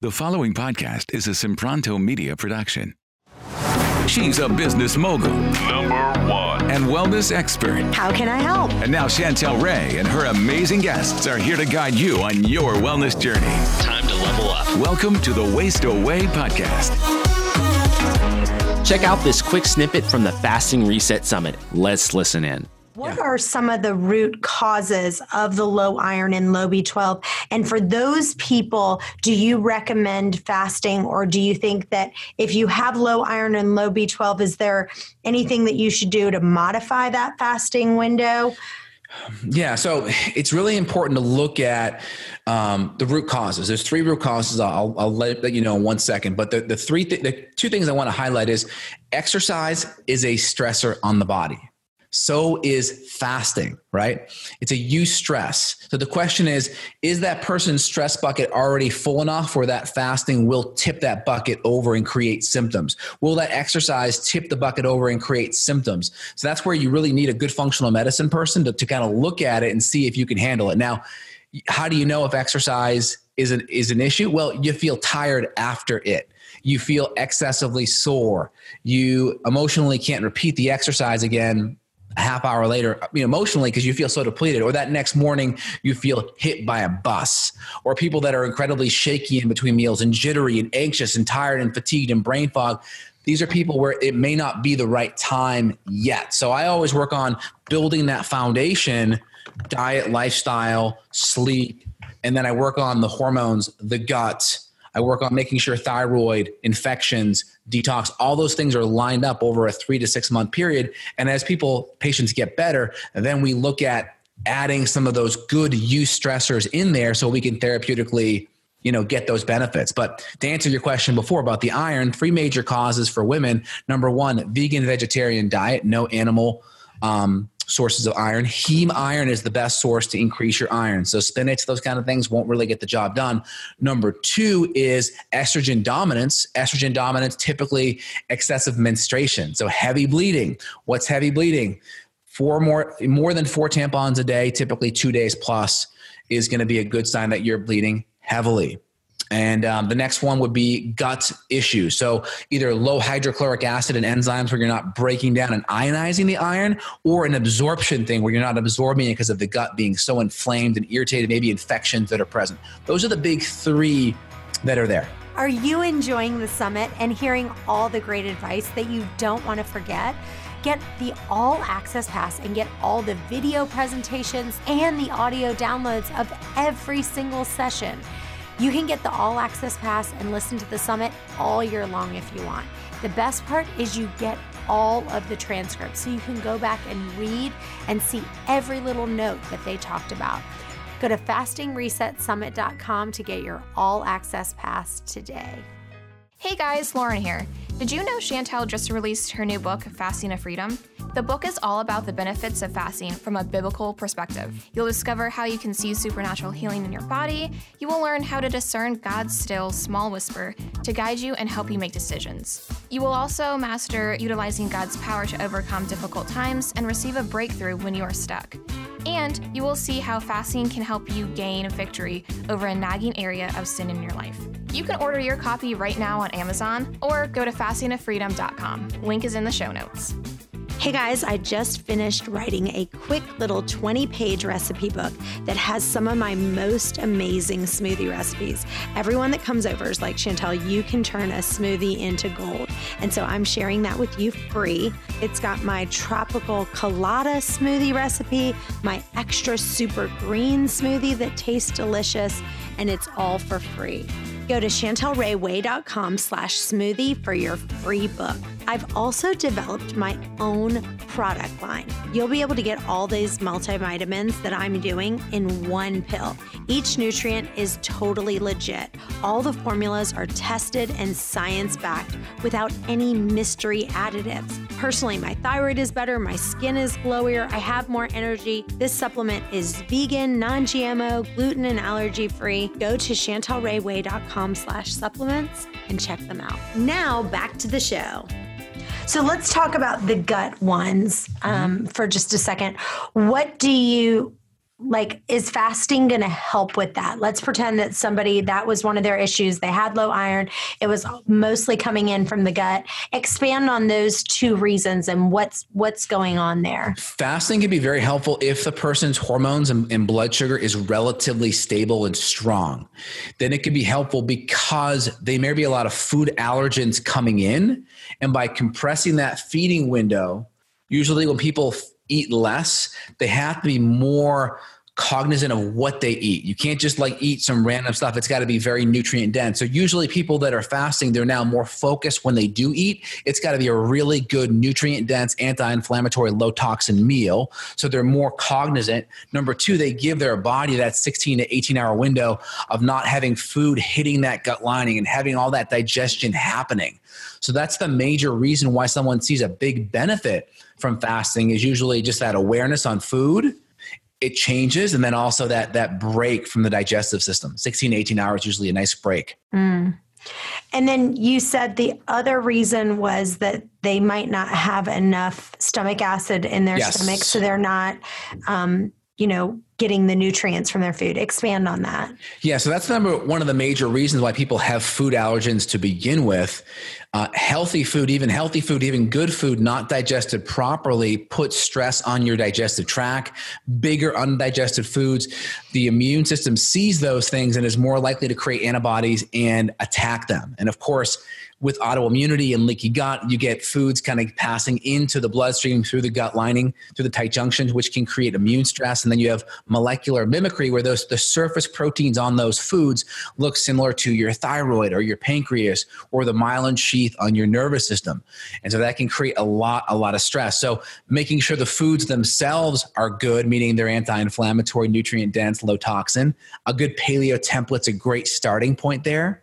The following podcast is a Simpranto media production. She's a business mogul Number one. and wellness expert. How can I help? And now Chantel Ray and her amazing guests are here to guide you on your wellness journey. Time to level up. Welcome to the Waist Away podcast. Check out this quick snippet from the Fasting Reset Summit. Let's listen in. What are some of the root causes of the low iron and low B12? And for those people, do you recommend fasting or do you think that if you have low iron and low B12, is there anything that you should do to modify that fasting window? Yeah, so it's really important to look at um, the root causes. There's three root causes. I'll, I'll let, let you know in one second. But the, the three, th- the two things I want to highlight is exercise is a stressor on the body. So is fasting, right? It's a eustress. So the question is, is that person's stress bucket already full enough where that fasting will tip that bucket over and create symptoms? Will that exercise tip the bucket over and create symptoms? So that's where you really need a good functional medicine person to, to kind of look at it and see if you can handle it. Now, how do you know if exercise is an, is an issue? Well, you feel tired after it you feel excessively sore you emotionally can't repeat the exercise again half hour later uh, know, emotionally because you feel so depleted or that next morning you feel hit by a bus or people that are incredibly shaky in between meals and jittery and anxious and tired and fatigued and brain fog. These are people where it may not be the right time yet. So i always work on building that foundation diet lifestyle sleep and then i work on the hormones the gut I work on making sure thyroid, infections, detox, all those things are lined up over a three to six month period. And as people, patients get better, then we look at adding some of those good eustressors in there so we can therapeutically you know get those benefits but to answer your question before about the iron three major causes for women number one vegan vegetarian diet no animal um, sources of iron. Heme iron is the best source to increase your iron. So spinach, those kind of things won't really get the job done. Number two is estrogen dominance. Estrogen dominance, typically excessive menstruation. So heavy bleeding. What's heavy bleeding? Four more, more than four tampons a day, typically two days plus, is going to be a good sign that you're bleeding heavily. And um, the next one would be gut issues. So either low hydrochloric acid and enzymes where you're not breaking down and ionizing the iron, or an absorption thing where you're not absorbing it because of the gut being so inflamed and irritated, maybe infections that are present. Those are the big three that are there. Are you enjoying the summit and hearing all the great advice that you don't want to forget? Get the all access pass and get all the video presentations and the audio downloads of every single session. You can get the all access pass and listen to the summit all year long if you want. The best part is you get all of the transcripts so you can go back and read and see every little note that they talked about. Go to fastingresetsummit.com to get your all access pass today. Hey guys, Lauren here. Did you know Chantel just released her new book, Fasting of Freedom? The book is all about the benefits of fasting from a biblical perspective. You'll discover how you can see supernatural healing in your body. You will learn how to discern God's still, small whisper to guide you and help you make decisions. You will also master utilizing God's power to overcome difficult times and receive a breakthrough when you are stuck. And you will see how fasting can help you gain victory over a nagging area of sin in your life. You can order your copy right now on Amazon or go to fastingoffreedom.com. Link is in the show notes. Hey guys, I just finished writing a quick little 20 page recipe book that has some of my most amazing smoothie recipes. Everyone that comes over is like, Chantel, you can turn a smoothie into gold. And so I'm sharing that with you free. It's got my tropical colada smoothie recipe, my extra super green smoothie that tastes delicious, and it's all for free. Go to chantelrayway.com slash smoothie for your free book. I've also developed my own product line. You'll be able to get all these multivitamins that I'm doing in one pill. Each nutrient is totally legit. All the formulas are tested and science backed without any mystery additives. Personally, my thyroid is better, my skin is glowier, I have more energy. This supplement is vegan, non-GMO, gluten and allergy free. Go to chantelrayway.com slash supplements and check them out. Now back to the show. So let's talk about the gut ones um, for just a second. What do you like is fasting going to help with that? Let's pretend that somebody that was one of their issues. They had low iron. It was mostly coming in from the gut. Expand on those two reasons and what's what's going on there. Fasting can be very helpful if the person's hormones and, and blood sugar is relatively stable and strong. Then it can be helpful because they may be a lot of food allergens coming in. And by compressing that feeding window usually when people eat less, they have to be more cognizant of what they eat. You can't just like eat some random stuff. It's got to be very nutrient dense. So usually people that are fasting, they're now more focused when they do eat. It's got to be a really good nutrient dense, anti-inflammatory, low toxin meal. So they're more cognizant. Number 2, they give their body that 16 to 18 hour window of not having food hitting that gut lining and having all that digestion happening. So that's the major reason why someone sees a big benefit from fasting is usually just that awareness on food it changes and then also that that break from the digestive system 16 18 hours usually a nice break mm. and then you said the other reason was that they might not have enough stomach acid in their yes. stomach so they're not um, you know getting the nutrients from their food expand on that yeah so that's number one of the major reasons why people have food allergens to begin with uh, healthy food, even healthy food, even good food, not digested properly, puts stress on your digestive tract. Bigger undigested foods, the immune system sees those things and is more likely to create antibodies and attack them. And of course, with autoimmunity and leaky gut, you get foods kind of passing into the bloodstream through the gut lining, through the tight junctions, which can create immune stress. And then you have molecular mimicry, where those the surface proteins on those foods look similar to your thyroid or your pancreas or the myelin sheath on your nervous system. And so that can create a lot, a lot of stress. So making sure the foods themselves are good, meaning they're anti-inflammatory, nutrient dense, low toxin. A good paleo template's a great starting point there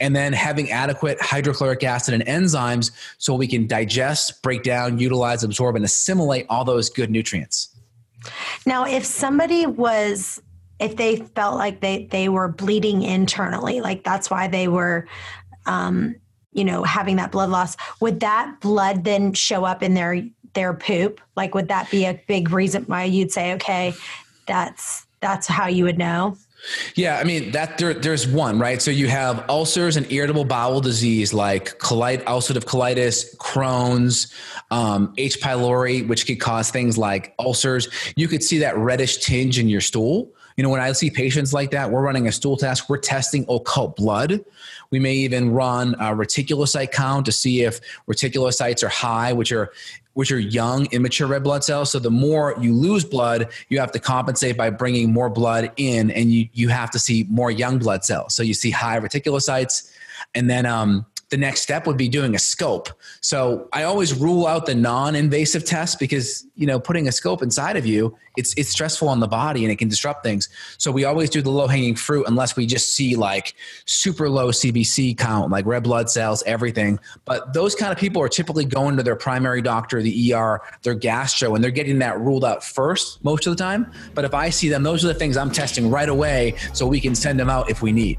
and then having adequate hydrochloric acid and enzymes so we can digest, break down, utilize, absorb, and assimilate all those good nutrients. Now, if somebody was, if they felt like they, they were bleeding internally, like that's why they were, um, you know, having that blood loss, would that blood then show up in their their poop? Like, would that be a big reason why you'd say, okay, that's that's how you would know? Yeah, I mean that there, there's one right. So you have ulcers and irritable bowel disease like colit- ulcerative colitis, Crohn's, um, H. pylori, which could cause things like ulcers. You could see that reddish tinge in your stool. You know, when I see patients like that, we're running a stool test. We're testing occult blood. We may even run a reticulocyte count to see if reticulocytes are high, which are which are young, immature red blood cells. So the more you lose blood, you have to compensate by bringing more blood in, and you you have to see more young blood cells. So you see high reticulocytes, and then um, the next step would be doing a scope. So I always rule out the non-invasive test because you know putting a scope inside of you, it's it's stressful on the body and it can disrupt things. So we always do the low-hanging fruit unless we just see like super low CBC count, like red blood cells, everything. But those kind of people are typically going to their primary doctor, the ER, their gastro, and they're getting that ruled out first most of the time. But if I see them, those are the things I'm testing right away so we can send them out if we need.